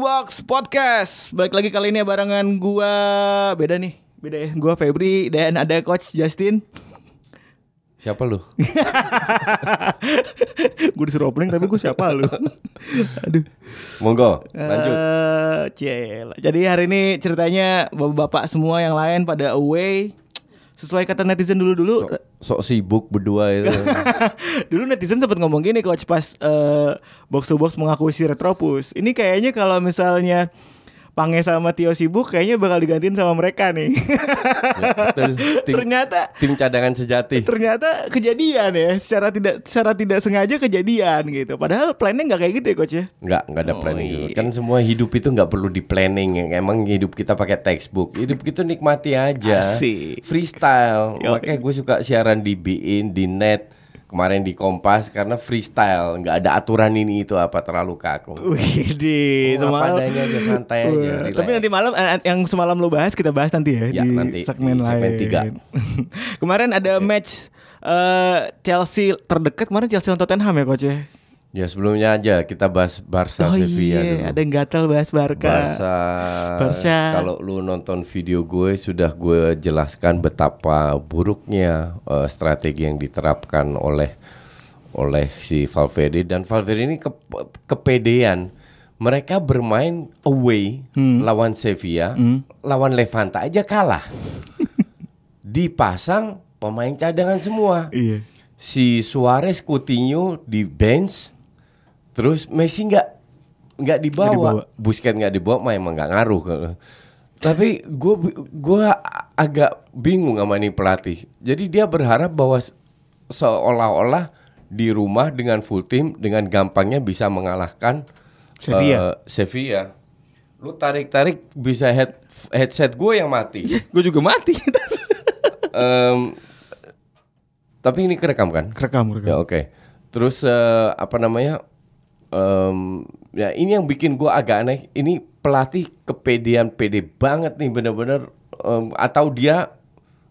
Box Podcast. Balik lagi kali ini barengan gua beda nih. Beda ya. Gua Febri dan ada coach Justin. Siapa lu? gue disuruh opening tapi gue siapa lu? Aduh. Monggo, lanjut. Eh, ciela. Jadi hari ini ceritanya bapak-bapak semua yang lain pada away. Sesuai kata netizen dulu-dulu. Sok, sok sibuk berdua itu. Dulu netizen sempat ngomong gini coach pas eh, box to box mengakui si Retropus. Ini kayaknya kalau misalnya Pange sama Tio sibuk kayaknya bakal digantiin sama mereka nih. Ya, betul. Tim, ternyata tim cadangan sejati. ternyata kejadian ya secara tidak secara tidak sengaja kejadian gitu. Padahal planning nggak kayak gitu ya coach ya. Enggak, enggak ada Oh, planning. iya. Kan semua hidup itu enggak perlu di planning. Emang hidup kita pakai textbook. Hidup kita nikmati aja. Asik. Freestyle. Yo. Makanya gue suka siaran di Bein, di net, kemarin di Kompas karena freestyle, enggak ada aturan ini itu apa terlalu kaku. Wih, di Oh, adanya aja, santai aja, relax. Tapi nanti malam eh, yang semalam lo bahas kita bahas nanti ya, Ya, di nanti segmen di lain. segmen tiga. kemarin ada match eh, Chelsea terdekat kemarin Chelsea lawan Tottenham ya coach ya. Ya sebelumnya aja kita bahas Barca oh Sevilla iya, dulu. ada yang gatal bahas Barca. Barca. Barca. Kalau lu nonton video gue sudah gue jelaskan betapa buruknya eh, strategi yang diterapkan oleh oleh si Valverde dan Valverde ini ke, kepedean. Mereka bermain away lawan Sevilla, lawan Levante aja kalah. Dipasang pemain cadangan semua Iya. si Suarez Coutinho di bench terus Messi nggak nggak dibawa. dibawa. Busquets nggak dibawa mah emang nggak ngaruh tapi gue gua agak bingung sama nih pelatih jadi dia berharap bahwa se- seolah-olah di rumah dengan full team dengan gampangnya bisa mengalahkan Sevilla. eh, Sevilla lu tarik-tarik bisa head headset gue yang mati Gue juga mati. Em, tapi ini kerekam kan kerekam, kerekam. Ya oke. Terus eh, apa namanya? Em, ya ini yang bikin gua agak aneh. Ini pelatih kepedean pede banget nih bener-bener em, atau dia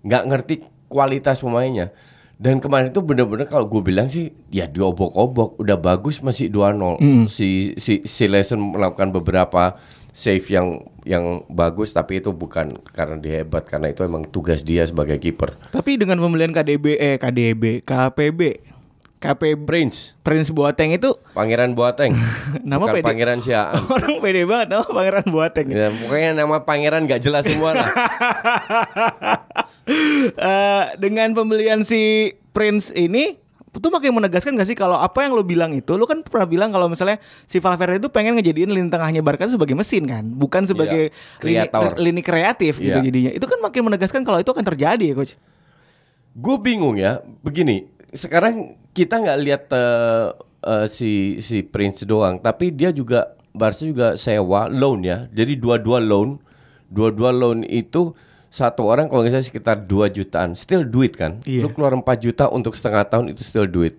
nggak ngerti kualitas pemainnya. Dan kemarin itu bener-bener kalau gue bilang sih ya diobok-obok udah bagus masih 2-0. Si si si Lesson melakukan beberapa save yang yang bagus tapi itu bukan karena dia hebat karena itu emang tugas dia sebagai kiper. Tapi dengan pembelian KDB eh KDB, KPB, KPB Prince Prince Boateng itu Pangeran Boateng. Nama Bukan pede. Pangeran Siaan. orang pede banget nama Pangeran Boateng. Ya, pokoknya nama pangeran gak jelas semua lah. Eh, dengan pembelian si Prince ini itu makin menegaskan gak sih kalau apa yang lo bilang itu lo kan pernah bilang kalau misalnya si Valverde itu pengen ngejadiin lini tengahnya Barca sebagai mesin kan bukan sebagai lini, Iya, kreator. lini kreatif gitu Iya. jadinya itu kan makin menegaskan kalau itu akan terjadi ya coach Gue bingung ya. Begini, sekarang kita nggak lihat eh, eh, si si Prince doang, tapi dia juga Barca juga sewa loan ya. Jadi dua-dua loan, dua-dua loan itu satu orang kalau nggak salah sekitar 2 jutaan, still duit kan. Iya. Lu keluar 4 juta untuk setengah tahun itu still duit.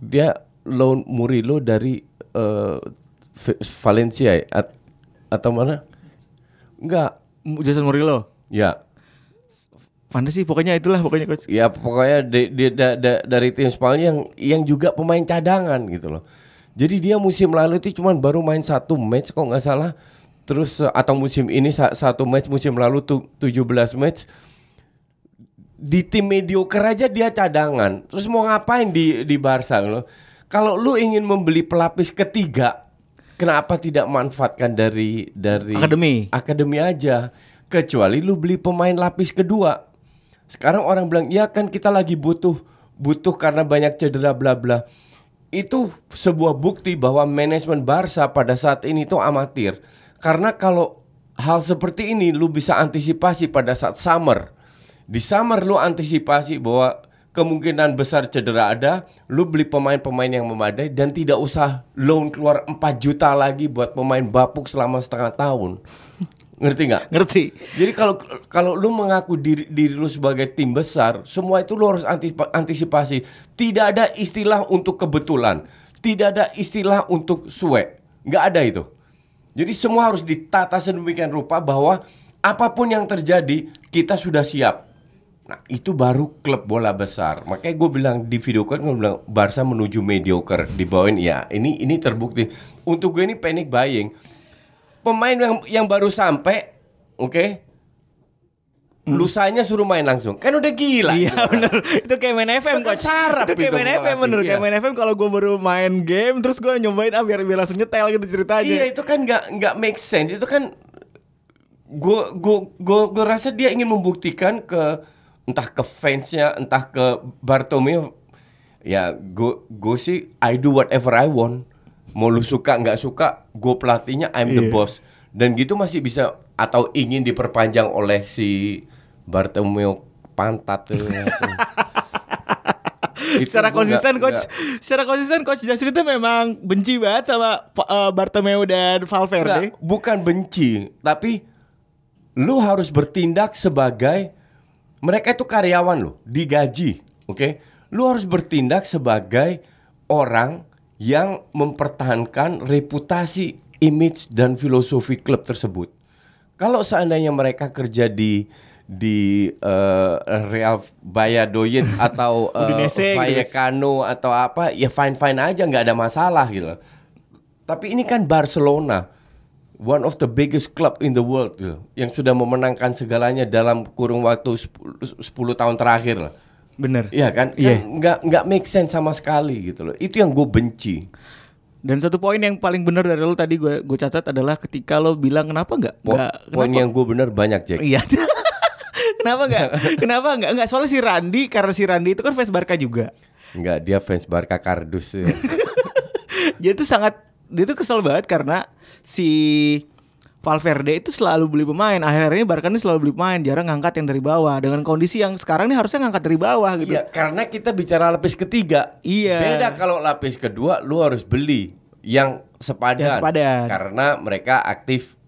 Dia loan Murilo dari V- Valencia ya? At- atau mana? Enggak. Jason Murillo Ya, mana sih pokoknya itulah pokoknya coach Ya pokoknya di- di- da- da- dari tim Spanyol yang yang juga pemain cadangan gitu loh. Jadi dia musim lalu itu cuman baru main satu match kok nggak salah. Terus eh, atau musim ini sa- satu match musim lalu tuh 17 match di tim mediocre aja dia cadangan. Terus mau ngapain di di Barca loh? Kalau lu ingin membeli pelapis ketiga, kenapa tidak manfaatkan dari dari Akademi. akademi aja? Kecuali lu beli pemain lapis kedua. Sekarang orang bilang, "Ya kan kita lagi butuh butuh karena banyak cedera bla bla." Itu sebuah bukti bahwa manajemen Barca pada saat ini tuh amatir. Karena kalau hal seperti ini lu bisa antisipasi pada saat summer. Di summer lu antisipasi bahwa kemungkinan besar cedera ada, lu beli pemain-pemain yang memadai dan tidak usah loan keluar 4 juta lagi buat pemain bapuk selama setengah tahun. Ngerti nggak? Ngerti. Jadi kalau kalau lu mengaku diri, diri lu sebagai tim besar, semua itu lu harus antisipasi. Tidak ada istilah untuk kebetulan, tidak ada istilah untuk suwe, nggak ada itu. Jadi semua harus ditata sedemikian rupa bahwa apa pun yang terjadi kita sudah siap. Nah itu baru klub bola besar. Makanya gue bilang di video call gue bilang Barca menuju mediocre di bawah ini ya. Ini ini terbukti. Untuk gue ini panic buying. Pemain yang yang baru sampai, oke, lusanya suruh main langsung. Kan udah gila. Iya gitu. bener Itu kayak main FM Itu coach sarap Itu kayak itu main FM pelatih, bener Kayak iya. main FM kalau gue baru main game Terus gue nyobain ah biar, biar langsung nyetel gitu ceritanya Iya itu kan nggak nggak make sense. Itu kan gue gue gue gue rasa dia ingin membuktikan ke entah ke fansnya entah ke Bartomeu ya gue gue sih I do whatever I want mau lu suka nggak suka gue pelatihnya I'm the Iya. boss dan gitu masih bisa atau ingin diperpanjang oleh si Bartomeu pantat tuh. Itu Secara konsisten nggak- coach nggak- Secara konsisten coach Jasri itu memang benci banget sama uh, Bartomeu dan Valverde Enggak, bukan benci, tapi lu harus bertindak sebagai mereka itu karyawan lo, digaji, oke? Lu harus bertindak sebagai orang yang mempertahankan reputasi, image dan filosofi klub tersebut. Kalau seandainya mereka kerja di di eh, Real Valladolid atau eh, Udinese gitu. Vallecano atau apa, ya fine fine aja, nggak ada masalah gitu. Tapi ini kan Barcelona, one of the biggest club in the world gitu, yang sudah memenangkan segalanya dalam kurung waktu 10, 10 tahun terakhir lah. Bener Iya kan? Iya. Kan nggak nggak make sense sama sekali gitu loh. Itu yang gue benci. Dan satu poin yang paling benar dari lo tadi gue gue catat adalah ketika lo bilang kenapa nggak Po- poin yang gue bener banyak Jack. Iya. kenapa nggak? Kenapa nggak? Nggak soalnya si Randi karena si Randi itu kan fans Barca juga. Nggak dia fans Barca kardus. ya. Dia tuh sangat dia tuh kesel banget karena si Valverde itu selalu beli pemain. Akhirnya Barca ini selalu beli pemain, jarang ngangkat yang dari bawah. Dengan kondisi yang sekarang ini harusnya ngangkat dari bawah gitu. Iya, karena kita bicara lapis ketiga. Iya. Beda kalau lapis kedua lu harus beli yang sepadan. Yang sepadan. Karena mereka aktif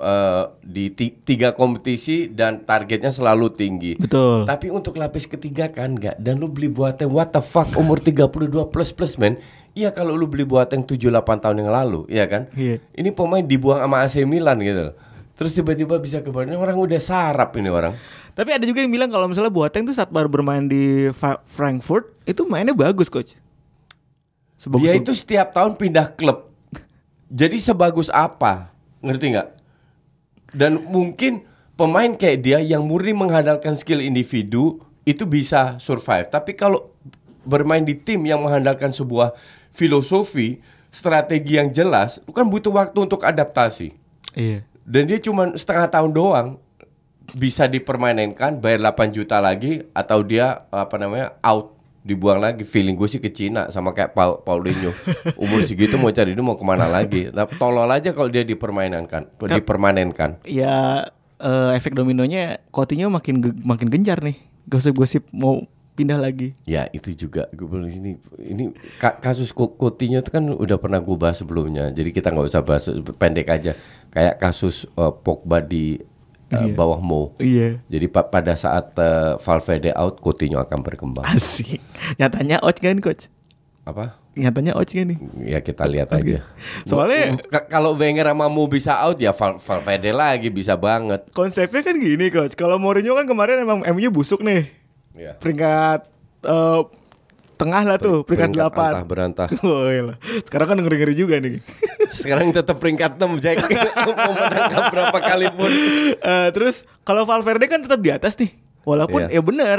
eh, di ti- tiga kompetisi dan targetnya selalu tinggi. Betul. Tapi untuk lapis ketiga kan enggak dan lu beli Boateng what the fuck umur 32 plus plus men. Iya kalau lu beli Boateng 7 8 tahun yang lalu, iya kan? Iya. Ini pemain dibuang sama AC Milan gitu. Terus tiba-tiba bisa ke Barcelona, orang udah sarap ini orang. Tapi ada juga yang bilang kalau misalnya Boateng tuh saat baru bermain di Frankfurt itu mainnya bagus coach. Sebagus Dia itu setiap tahun pindah klub. Jadi sebagus apa? Ngerti nggak? Dan mungkin pemain kayak dia yang murni mengandalkan skill individu itu bisa survive. Tapi kalau bermain di tim yang mengandalkan sebuah filosofi, strategi yang jelas, itu kan butuh waktu untuk adaptasi. Iya. Dan dia cuma setengah tahun doang bisa dipermainkan bayar 8 juta lagi atau dia apa namanya out dibuang lagi feeling gue sih ke Cina sama kayak Paul, Paulinho umur segitu mau cari dia mau ke mana lagi nah, tolol aja kalau dia dipermainkan dipermanenkan Ya eh, efek dominonya Coutinho makin makin gencar nih. Gosip-gosip mau pindah lagi. ya itu juga gue bilang ini ini ka- kasus Coutinho itu kan udah pernah gue bahas sebelumnya jadi kita nggak usah bahas pendek aja kayak kasus uh, Pogba di uh, bawah Mo Iya. jadi pa- pada saat uh, Valverde out Coutinho akan berkembang Asik. Nyatanya ouch kan coach? apa Nyatanya ouch kan nih? Ya kita lihat aja. Soalnya- kalau Wenger sama Mu bisa out ya Val Valverde lagi bisa banget. Konsepnya kan gini coach. Kalau Mourinho kan kemarin emang MU busuk nih. Ya. Peringkat eh, tengah lah tuh, peringkat, antah 8. berantah. Oh. Sekarang kan ngeri-ngeri juga nih. Sekarang tetap peringkat 6 Jack. Mau menangkap berapa kali pun. Eh, terus kalau Valverde kan tetap di atas nih. Walaupun Iya. ya bener,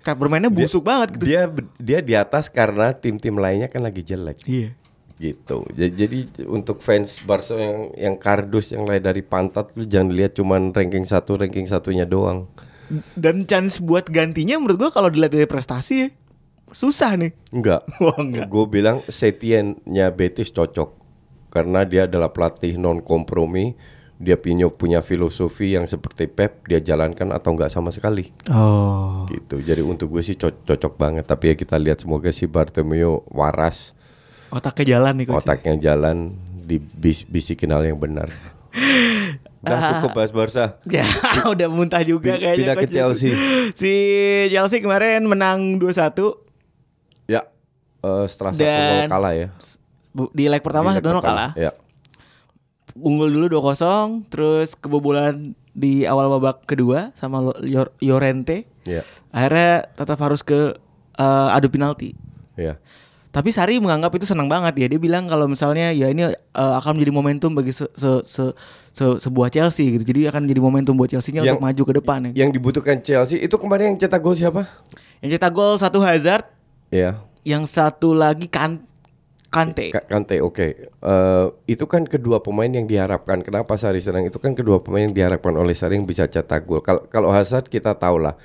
kayak bermainnya busuk banget gitu. Dia dia di atas karena tim-tim lainnya kan lagi jelek. Iya. Gitu. Ja- Jadi untuk fans Barca yang yang kardus yang lain dari pantat lu jangan lihat cuman ranking satu ranking satunya doang. Dan chance buat gantinya menurut gua kalau dilihat dari prestasi ya, susah nih. Enggak. Wah, enggak. Gue bilang Setien-nya Betis cocok karena dia adalah pelatih non kompromi, dia punya punya filosofi yang seperti Pep dia jalankan atau enggak sama sekali Oh. gitu. Jadi untuk gue sih co- cocok banget. Tapi ya kita lihat semoga si Bartomeu waras, Otaknya jalan nih coach. otaknya jalan, dibisikin hal yang benar. Udah cukup bahas Barca. Ya, udah muntah juga Pin- kayaknya pindah ke coach. Chelsea. Si Chelsea kemarin menang 2-1 Ya, eh, setelah Dan- 1-0 kalah ya. Di leg pertama Di leg 1-0 pertama. kalah. Ya, Unggul dulu 2-0, terus kebobolan di awal babak kedua sama Yor- Llorente. ya, Akhirnya tetap harus ke eh, adu penalti. ya. Tapi Sari menganggap itu senang banget ya. Dia bilang kalau misalnya ya ini eh, akan menjadi momentum bagi se- se- se- se- sebuah Chelsea gitu. Jadi akan jadi momentum buat Chelsea-nya untuk maju ke depan ya. Yang dibutuhkan Chelsea itu kemarin yang cetak gol siapa? Yang cetak gol satu Hazard, Ya, yang satu lagi kan Kante. Ka- Kante, oke. Eh, itu kan kedua pemain yang diharapkan. Kenapa Sari senang? Itu kan kedua pemain yang diharapkan oleh Sari yang bisa cetak gol. Kalau kalau Hazard kita tahu lah.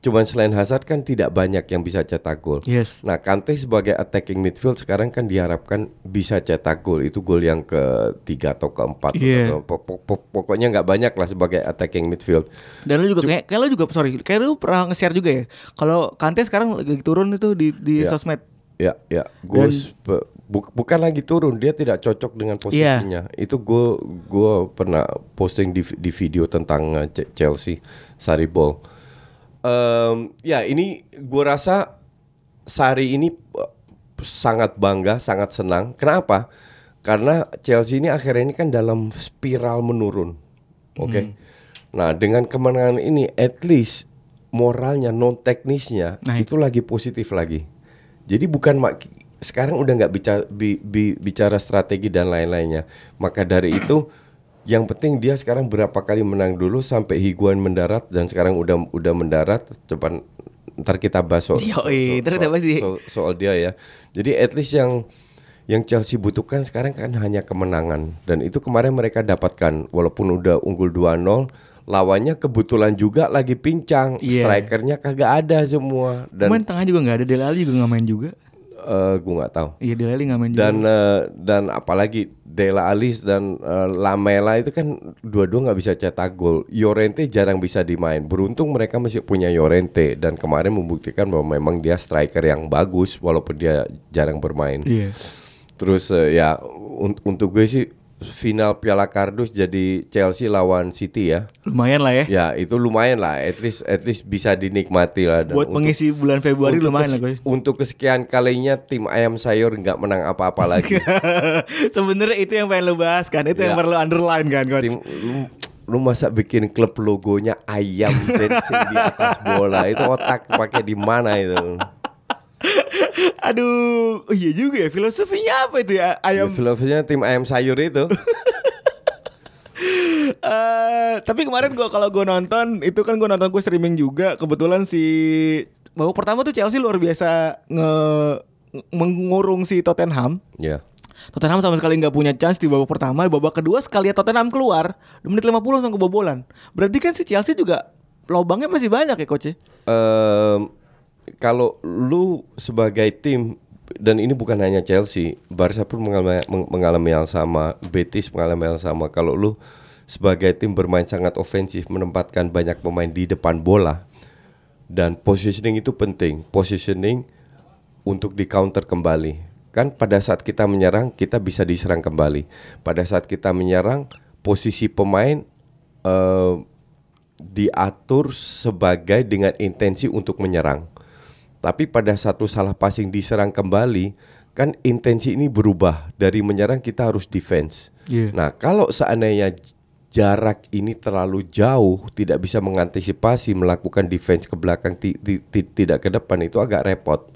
Cuman selain Hazard kan tidak banyak yang bisa cetak gol. Yes. Nah, Kante sebagai attacking midfield sekarang kan diharapkan bisa cetak gol. Itu gol yang ketiga atau keempat. Pok- Pokoknya nggak banyak lah sebagai attacking midfield. Dan lu juga kayak, kayak lu juga sorry, kayak lu pernah nge-share juga ya. Kalau Kante sekarang lagi turun itu di di Ya. sosmed. Ya, ya. Gue bu- bukan lagi turun, dia tidak cocok dengan Iya. posisinya. Itu gue gue pernah posting di di video tentang Ch- Chelsea Sarri Ball. Em, ya ini gue rasa Sari ini uh, sangat bangga, sangat senang. Kenapa? Karena Chelsea ini akhirnya ini kan dalam spiral menurun. Oke. Nah, dengan kemenangan ini at least moralnya non teknisnya Naik. itu lagi positif lagi. Jadi bukan mak- sekarang udah nggak bicara bi- bi- bicara strategi dan lain-lainnya. Maka dari itu yang penting dia sekarang berapa kali menang dulu sampai Higuain mendarat dan sekarang udah udah mendarat depan ntar kita bahas soal, Yoi, ntar kita bahas di- soal- soal dia ya. Jadi at least yang yang Chelsea butuhkan sekarang kan hanya kemenangan dan itu kemarin mereka dapatkan walaupun udah unggul 2-0 lawannya kebetulan juga lagi pincang Iya. strikernya kagak ada semua dan Pemain tengah juga nggak ada, Dele Alli juga nggak main juga. Eh gue nggak tahu Iya Dele Alli nggak main juga. dan eh, dan apalagi Dela Alis dan eh, Lamela itu kan dua-dua nggak bisa cetak gol. Llorente jarang bisa dimain. Beruntung mereka masih punya Llorente dan kemarin membuktikan bahwa memang dia striker yang bagus walaupun dia jarang bermain. Iya. Terus eh, ya un- untuk gue sih final Piala Kardus jadi Chelsea lawan City ya. Lumayan lah ya. Ya itu lumayan lah, at least at least bisa dinikmati lah. Dan Buat untuk- mengisi bulan Februari untuk lumayan kes- lah guys. Untuk kesekian kalinya tim ayam sayur nggak menang apa-apa lagi. Sebenarnya itu yang pengen lu bahas kan, itu yang Ya. perlu underline kan coach. tim lu, lu masa bikin klub logonya ayam dancing di atas bola itu otak pakai di mana itu? Aduh, oh iya juga ya filosofinya apa itu ya ayam. Ya, filosofinya tim ayam sayur itu. Eh, tapi kemarin gua kalau gua nonton itu kan gua nonton gua streaming juga. Kebetulan si babak pertama tuh Chelsea luar biasa nge mengurung si Tottenham. ya. Tottenham sama sekali nggak punya chance di babak pertama, di babak kedua sekali Tottenham keluar, di menit 50 langsung kebobolan. Berarti kan si Chelsea juga lobangnya masih banyak ya coach ya? Kalau lu sebagai tim dan ini bukan hanya Chelsea, Barca pun mengalami, meng- mengalami hal sama, Betis mengalami hal sama. Kalau lu sebagai tim bermain sangat ofensif, menempatkan banyak pemain di depan bola dan positioning itu penting. Positioning untuk di counter kembali. Kan pada saat kita menyerang kita bisa diserang kembali. Pada saat kita menyerang posisi pemain eh, diatur sebagai dengan intensi untuk menyerang. Tapi pada satu salah passing diserang kembali, kan intensi ini berubah dari menyerang kita harus defense. Iya. Nah, kalau seandainya jarak ini terlalu jauh, tidak bisa mengantisipasi melakukan defense ke belakang ti- ti- ti- tidak ke depan itu agak repot.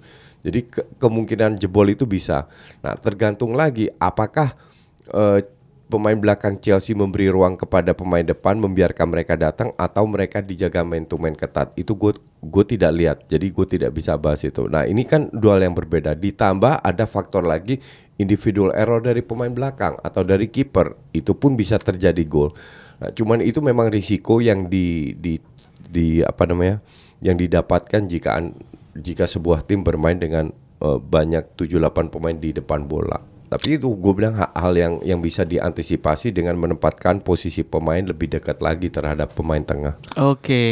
Jadi ke- kemungkinan jebol itu bisa. Nah, tergantung lagi apakah eh, pemain belakang Chelsea memberi ruang kepada pemain depan membiarkan mereka datang atau mereka dijaga main to main ketat. Itu gue gue tidak lihat. Jadi gue tidak bisa bahas itu. Nah, ini kan dua hal yang berbeda. Ditambah ada faktor lagi individual error dari pemain belakang atau dari kiper. Itu pun bisa terjadi gol. Nah, cuman itu memang risiko yang di di di apa namanya? yang didapatkan jika jika sebuah tim bermain dengan eh, banyak 7 8 pemain di depan bola. Tapi itu gue bilang ha- hal yang yang bisa diantisipasi dengan menempatkan posisi pemain lebih dekat lagi terhadap pemain tengah. Oke.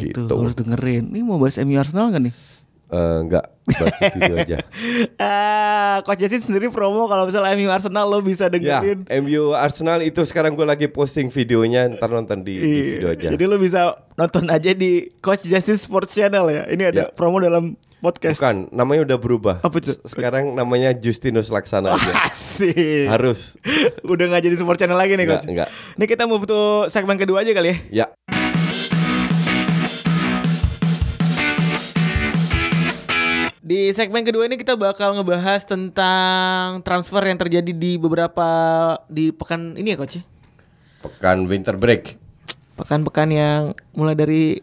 Gitu. Tuh harus dengerin. Ini mau bahas MU Arsenal gak nih? Eh, enggak, bahas video aja. ah, Coach Jasin sendiri promo kalau misalnya MU Arsenal lo bisa Ya, dengerin. MU Arsenal itu sekarang gue lagi posting videonya, ntar nonton di, di Iya, video aja. Jadi lo bisa nonton aja di Coach Justice Sports Channel ya. Ini ada Ya. promo dalam podcast. Bukan, namanya udah berubah. Apa tuh? Sekarang namanya Justinus Laksana aja. Asik. Harus. Udah nggak jadi Sports Channel lagi nih Coach. enggak. Ini kita mau butuh segmen kedua aja kali ya. Ya, Di segmen kedua ini kita bakal ngebahas tentang transfer yang terjadi di beberapa di pekan ini ya coach. ya? pekan winter break. Pekan-pekan yang mulai dari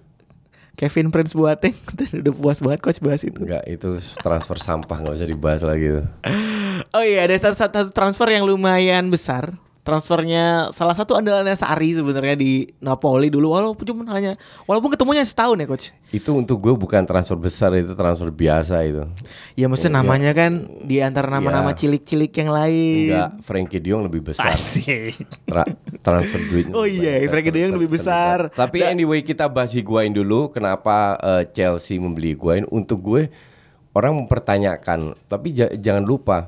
Kevin Prince Boateng udah puas banget coach bahas itu. Enggak, itu transfer sampah nggak usah dibahas lagi tuh. Oh iya ada satu, satu transfer yang lumayan besar. Transfernya salah satu andalannya Sari sebenarnya di Napoli dulu walaupun cuma hanya walaupun ketemunya setahun ya coach. Itu untuk gue bukan transfer besar, itu transfer biasa itu. Ya maksudnya namanya kan di antara nama-nama Ya. cilik-cilik yang lain. Enggak, Frankie De Jong lebih besar. Asik. Tra- transfer duitnya. Oh iya, Frankie De Jong lebih besar. Tapi anyway kita bahas Higuain dulu. Kenapa eh, Chelsea membeli Higuain? Untuk gue orang mempertanyakan, tapi ja- jangan lupa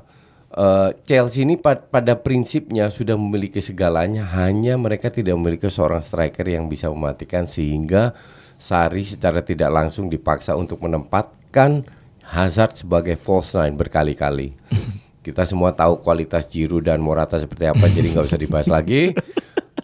eh, Chelsea ini pa- pada prinsipnya sudah memiliki segalanya. Hanya mereka tidak memiliki seorang striker yang bisa mematikan sehingga Sari secara tidak langsung dipaksa untuk menempatkan Hazard sebagai false nine berkali-kali. Kita semua tahu kualitas Giroud dan Morata seperti apa, jadi nggak usah dibahas lagi.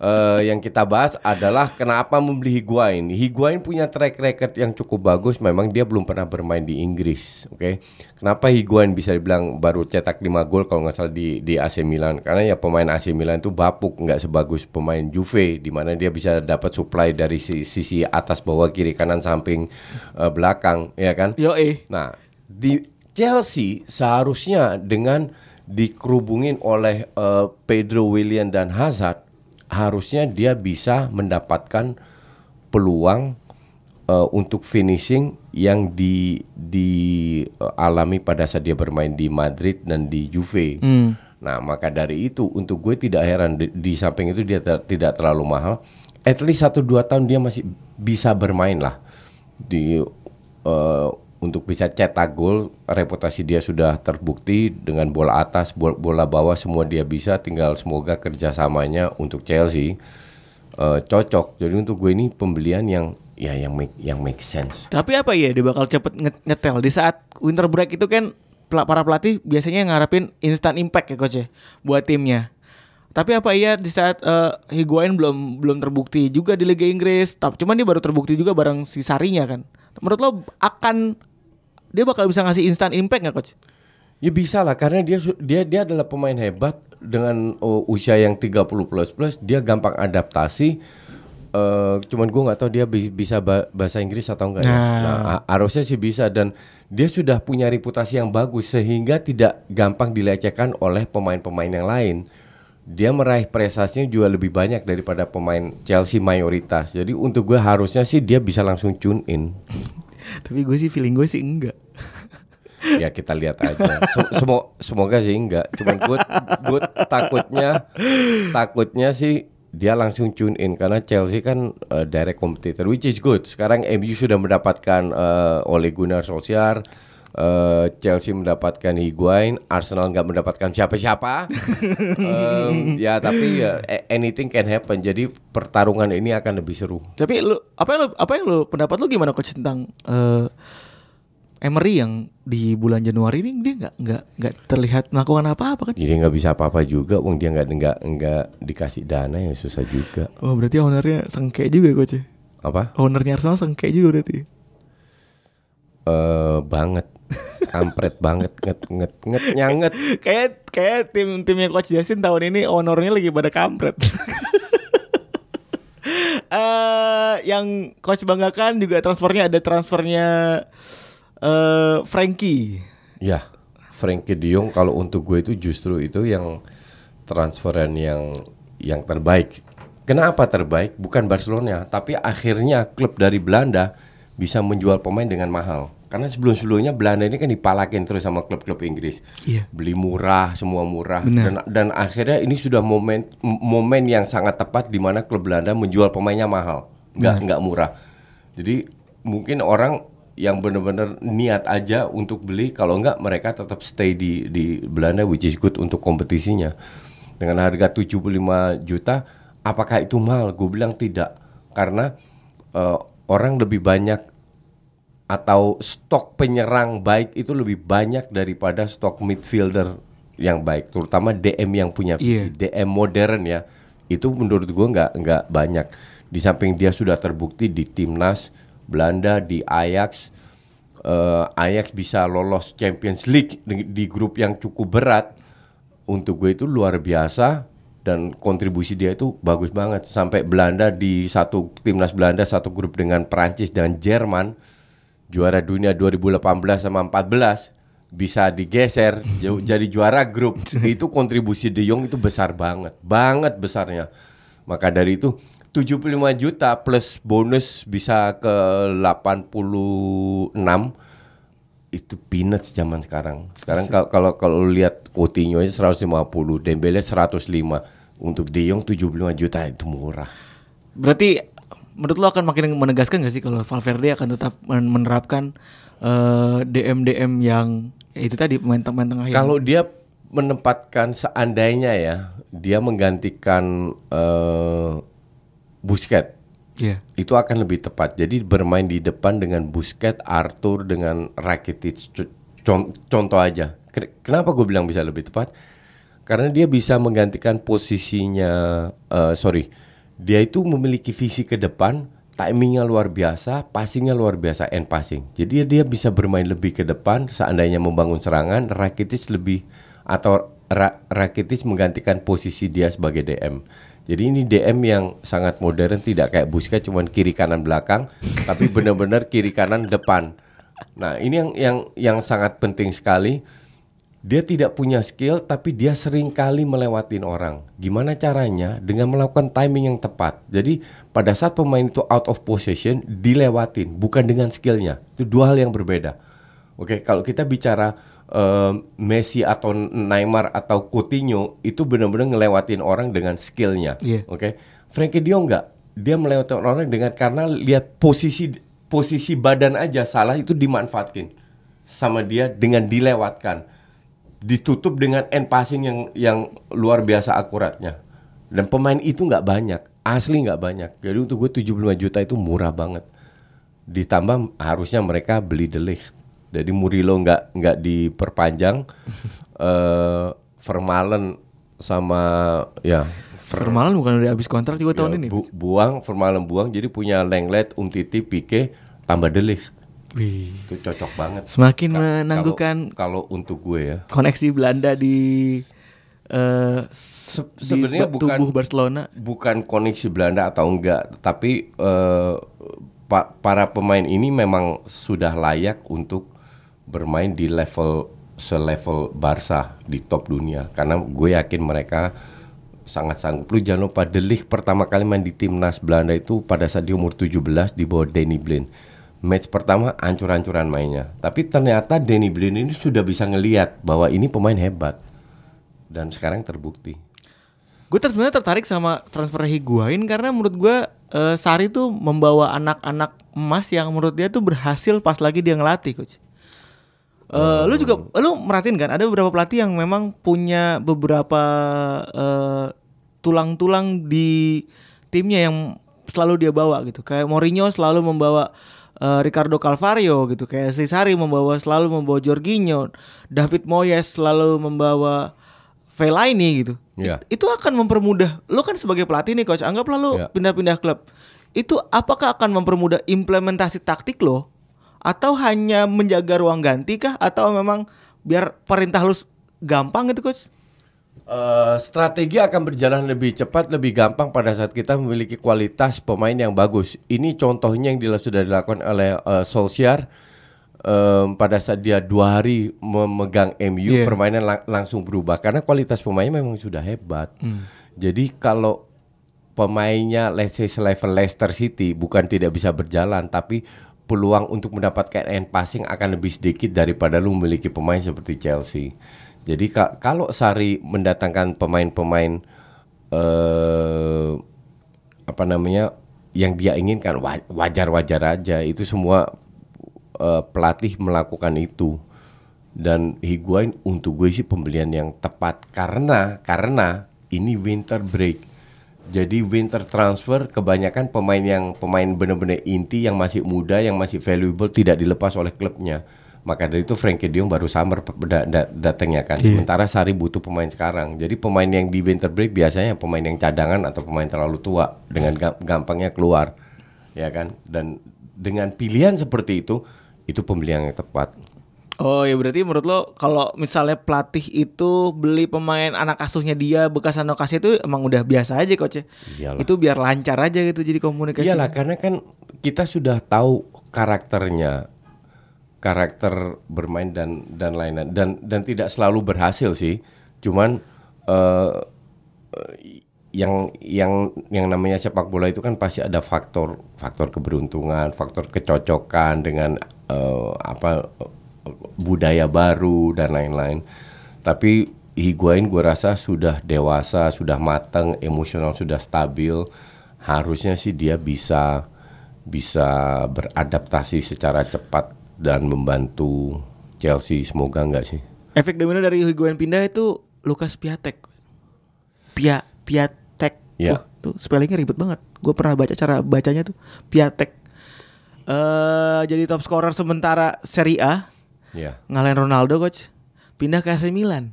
Eh, yang kita bahas adalah kenapa membeli Higuain. Higuain punya track record yang cukup bagus. Memang dia belum pernah bermain di Inggris. Oke, kenapa Higuain bisa dibilang baru cetak 5 gol kalau nggak salah di di AC Milan? Karena ya pemain AC Milan itu bapuk, nggak sebagus pemain Juve, di mana dia bisa dapat supply dari si- sisi atas, bawah, kiri, kanan, samping, eh, belakang, ya kan? Yo eh. Nah, di Chelsea seharusnya dengan dikerubungin oleh eh, Pedro William dan Hazard, harusnya dia bisa mendapatkan peluang eh, untuk finishing yang di dialami pada saat dia bermain di Madrid dan di Juve. Hmm. Nah, maka dari itu untuk gue tidak heran di, di samping itu dia ter- tidak terlalu mahal. At least 1 2 tahun dia masih bisa bermain lah di eh, untuk bisa cetak gol, reputasi dia sudah terbukti dengan bola atas, bola, bawah semua dia bisa. Tinggal semoga kerjasamanya untuk Chelsea eh, cocok. Jadi untuk gue ini pembelian yang ya yang make yang make sense. Tapi apa ya dia bakal cepet ngetel di saat winter break itu kan para pelatih biasanya ngarepin instant impact ya coach ya buat timnya. Tapi apa iya di saat eh, Higuain belum belum terbukti juga di Liga Inggris, tapi cuman dia baru terbukti juga bareng si Sarinya kan. Menurut lo akan dia bakal bisa ngasih instant impact nggak coach? Ya bisa lah karena dia dia dia adalah pemain hebat dengan oh, usia yang 30 plus plus dia gampang adaptasi. Eh, cuman gue nggak tahu dia bi- bisa ba- bahasa Inggris atau enggak ya. Nah. Nah, ha- harusnya sih bisa dan dia sudah punya reputasi yang bagus sehingga tidak gampang dilecehkan oleh pemain-pemain yang lain. Dia meraih prestasinya juga lebih banyak daripada pemain Chelsea mayoritas. Jadi untuk gue harusnya sih dia bisa langsung tune in. Tapi gue sih feeling gue sih enggak. Ya kita lihat aja. Sem- semo- semoga sih enggak. Cuman gue gue takutnya takutnya sih dia langsung tune in karena Chelsea kan uh, direct competitor which is good. Sekarang MU sudah mendapatkan uh, Ole Gunnar Solskjaer uh, Chelsea mendapatkan Higuain, Arsenal nggak mendapatkan siapa-siapa. Em, ya tapi ya a- anything can happen. Jadi pertarungan ini akan lebih seru. Tapi lu apa yang lu apa yang lu pendapat lu gimana coach tentang eh Emery yang di bulan Januari ini dia nggak nggak nggak terlihat melakukan apa-apa kan? Jadi nggak bisa apa-apa juga, wong dia nggak nggak nggak dikasih dana ya susah juga. Oh berarti ownernya sengke juga coach. ya? Apa? Ownernya Arsenal sengke juga berarti. eh banget kampret banget nget nget nget nyanget kayak kayak tim timnya coach Jasin tahun ini ownernya lagi pada kampret. Eh yang coach banggakan juga transfernya ada transfernya eh Frankie. ya Frankie De Jong kalau untuk gue itu justru itu yang transferan yang yang terbaik kenapa terbaik bukan Barcelona tapi akhirnya klub dari Belanda bisa menjual pemain dengan mahal Karena sebelum-sebelumnya Belanda ini kan dipalakin terus sama klub-klub Inggris. Iya. Beli murah, semua murah. Benar. Dan dan akhirnya ini sudah momen momen yang sangat tepat di mana klub Belanda menjual pemainnya mahal, nggak nggak murah. Jadi mungkin orang yang benar-benar niat aja untuk beli, kalau nggak mereka tetap stay di di Belanda, which is good untuk kompetisinya. Dengan harga 75 juta, apakah itu mahal? Gue bilang tidak, karena eh, orang lebih banyak atau stok penyerang baik itu lebih banyak daripada stok midfielder yang baik, terutama DM yang punya visi, DM modern ya. Itu menurut gua nggak nggak banyak. Di samping dia sudah terbukti di timnas Belanda di Ajax, eh, Ajax bisa lolos Champions League di, di grup yang cukup berat. Untuk gue itu luar biasa dan kontribusi dia itu bagus banget. Sampai Belanda di satu timnas Belanda satu grup dengan Prancis dan Jerman juara dunia 2018 sama 14 bisa digeser jadi juara grup. Itu kontribusi De Jong itu besar banget banget besarnya. Maka dari itu 75 juta plus bonus bisa ke 86 itu peanuts zaman sekarang. Sekarang kalau kalau lihat Coutinho aja 150, Dembele 105, untuk De Jong 75 juta itu murah. Berarti menurut lo akan makin menegaskan gak sih kalau Valverde akan tetap men- menerapkan eh, DM-DM yang ya itu tadi pemain-pemain tengah yang Kalau dia menempatkan seandainya ya, dia menggantikan eh Busquets Iya. itu akan lebih tepat. Jadi bermain di depan dengan Busquets, Arthur dengan Rakitic. Contoh aja. Ken- Kenapa gue bilang bisa lebih tepat? Karena dia bisa menggantikan posisinya. eh, sorry, dia itu memiliki visi ke depan, timingnya luar biasa, passingnya luar biasa, end passing. Jadi dia bisa bermain lebih ke depan. Seandainya membangun serangan, Rakitic lebih atau Ra- Rakitic menggantikan posisi dia sebagai DM. Jadi ini DM yang sangat modern tidak kayak Busquets cuman kiri kanan belakang tapi benar-benar kiri kanan depan. Nah, ini yang yang yang sangat penting sekali. Dia tidak punya skill tapi dia sering kali melewatin orang. Gimana caranya? Dengan melakukan timing yang tepat. Jadi pada saat pemain itu out of possession dilewatin bukan dengan skillnya. Itu dua hal yang berbeda. Oke, kalau kita bicara eh, Messi atau Neymar atau Coutinho itu benar-benar ngelewatin orang dengan skillnya. Iya. Oke, Frankie De Jong enggak. Dia melewati orang dengan karena lihat posisi posisi badan aja salah itu dimanfaatin sama dia dengan dilewatkan. Ditutup dengan end passing yang yang luar biasa akuratnya. Dan pemain itu nggak banyak, asli nggak banyak. Jadi untuk gue 75 juta itu murah banget. Ditambah harusnya mereka beli Ligt. Jadi Murilo nggak nggak diperpanjang. eh Vermaelen sama ya Ver- Vermaelen bukan udah habis kontrak juga tahun Ya, ini. bu- buang, Vermaelen buang, jadi punya Lenglet, Umtiti, Pique, tambah Delik. Wih. Itu cocok banget. Semakin Ka- menangguhkan kalau, untuk gue ya. koneksi Belanda di eh Se- sebenarnya bukan- tubuh Barcelona. Bukan koneksi Belanda atau enggak, tapi eh, pa- para pemain ini memang sudah layak untuk bermain di level selevel Barca di top dunia karena gue yakin mereka sangat sanggup. Lu jangan lupa De Ligt pertama kali main di timnas Belanda itu pada saat dia umur 17 di bawah Danny Blind. Match pertama ancur-ancuran mainnya. Tapi ternyata Danny Blind ini sudah bisa ngelihat bahwa ini pemain hebat. Dan sekarang terbukti. Gue ter sebenarnya tertarik sama transfer Higuain karena menurut gue eh, Sari tuh membawa anak-anak emas yang menurut dia tuh berhasil pas lagi dia ngelatih coach. Eh, Lu juga lu merhatiin kan ada beberapa pelatih yang memang punya beberapa eh, tulang-tulang di timnya yang selalu dia bawa gitu. Kayak Mourinho selalu membawa eh, Ricardo Calvario gitu. Kayak si Sari membawa selalu membawa Jorginho. David Moyes selalu membawa Fellaini gitu. Iya. Itu akan mempermudah. Lu kan sebagai pelatih nih coach, anggaplah lu Iya. pindah-pindah klub. Itu apakah akan mempermudah implementasi taktik lo atau hanya menjaga ruang ganti kah atau memang biar perintah lu gampang gitu coach? Eh, strategi akan berjalan lebih cepat, lebih gampang pada saat kita memiliki kualitas pemain yang bagus. Ini contohnya yang dila- sudah dilakukan oleh eh, Solskjaer em, pada saat dia dua hari memegang MU, Iya. permainan lang- langsung berubah karena kualitas pemainnya memang sudah hebat. Jadi kalau pemainnya let's say selevel Leicester City bukan tidak bisa berjalan, tapi peluang untuk mendapatkan end passing akan lebih sedikit daripada lu memiliki pemain seperti Chelsea. Jadi ka- kalau Sari mendatangkan pemain-pemain eh apa namanya yang dia inginkan wa- wajar-wajar aja. Itu semua eh, pelatih melakukan itu. Dan Higuain untuk gue sih pembelian yang tepat. Karena karena ini winter break jadi winter transfer kebanyakan pemain yang pemain benar-benar inti yang masih muda yang masih valuable tidak dilepas oleh klubnya. Maka dari itu Frankie De Jong baru summer da- da- datangnya kan. Sementara Sari butuh pemain sekarang. Jadi pemain yang di winter break biasanya pemain yang cadangan atau pemain terlalu tua dengan ga- gampangnya keluar. Ya kan? Dan dengan pilihan seperti itu itu pembelian yang tepat Oh ya berarti menurut lo kalau misalnya pelatih itu beli pemain anak asuhnya dia bekas anak asuhnya itu emang udah biasa aja coach ya? Iyalah. Itu biar lancar aja gitu jadi komunikasi. Iyalah karena kan kita sudah tahu karakternya, karakter bermain dan dan lain-lain dan dan tidak selalu berhasil sih. Cuman eh, eh, yang yang yang namanya sepak bola itu kan pasti ada faktor faktor keberuntungan, faktor kecocokan dengan eh, apa budaya baru dan lain-lain. Tapi Higuain gue rasa sudah dewasa, sudah matang, emosional sudah stabil. Harusnya sih dia bisa bisa beradaptasi secara cepat dan membantu Chelsea. Semoga enggak sih. Efek domino dari Higuain pindah itu Lukas Piatek. Pia Piatek. Iya. Wah, tuh spellingnya ribet banget. Gue pernah baca cara bacanya tuh Piatek. Eh jadi top scorer sementara Serie A Ya. ngalahin Ronaldo coach pindah ke AC Milan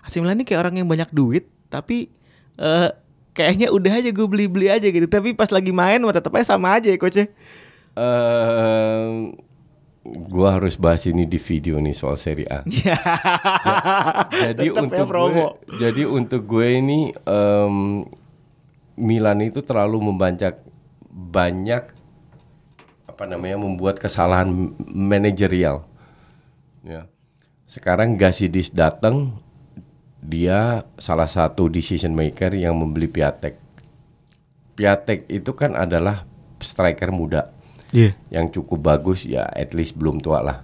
AC Milan ini kayak orang yang banyak duit tapi eh kayaknya udah aja gue beli beli aja gitu tapi pas lagi main mah tetap aja sama aja ya coach ya Ehm, gua harus bahas ini di video nih soal Serie A. jadi Tetep ya untuk promo. gue, jadi untuk gue ini em, Milan itu terlalu membanyak banyak apa namanya membuat kesalahan manajerial. Ya. Sekarang Gasidis datang, dia salah satu decision maker yang membeli Piatek. Piatek itu kan adalah striker muda Iya yang cukup bagus ya at least belum tua lah.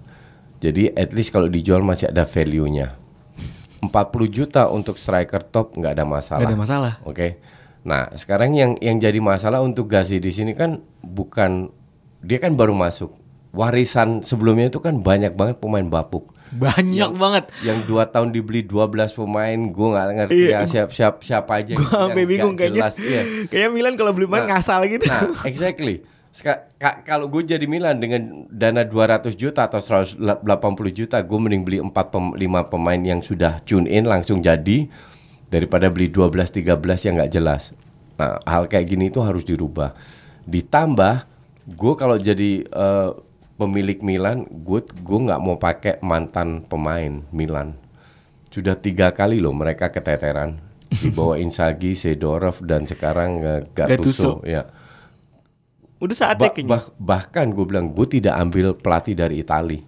Jadi at least kalau dijual masih ada value-nya. 40 juta untuk striker top nggak ada masalah. Nggak ada masalah. Oke. Nah, sekarang yang yang jadi masalah untuk Gazi di sini kan bukan dia kan baru masuk. Warisan sebelumnya itu kan banyak banget pemain bapuk. banyak banget Yang dua tahun dibeli 12 pemain, gue nggak ngerti Iya, ya siap siap siapa aja. gue yang sampai bingung kayaknya jelas. Iya. kayaknya Milan kalau beli main Nah, ngasal gitu Nah, exactly. Ka- kalau gue jadi Milan dengan dana 200 juta atau 180 juta, gue mending beli 4 pem, 5 pemain yang sudah tune in langsung jadi daripada beli 12 13 yang nggak jelas. Nah, hal kayak gini itu harus dirubah. Ditambah gue kalau jadi eh, pemilik Milan, gue gue nggak mau pakai mantan pemain Milan. Sudah tiga kali loh mereka keteteran. Dibawa Inzaghi, Sedorov dan sekarang eh, Gattuso. Gattuso. Ya. udah saatnya Ba- bah- bahkan gue bilang gue tidak ambil pelatih dari Itali.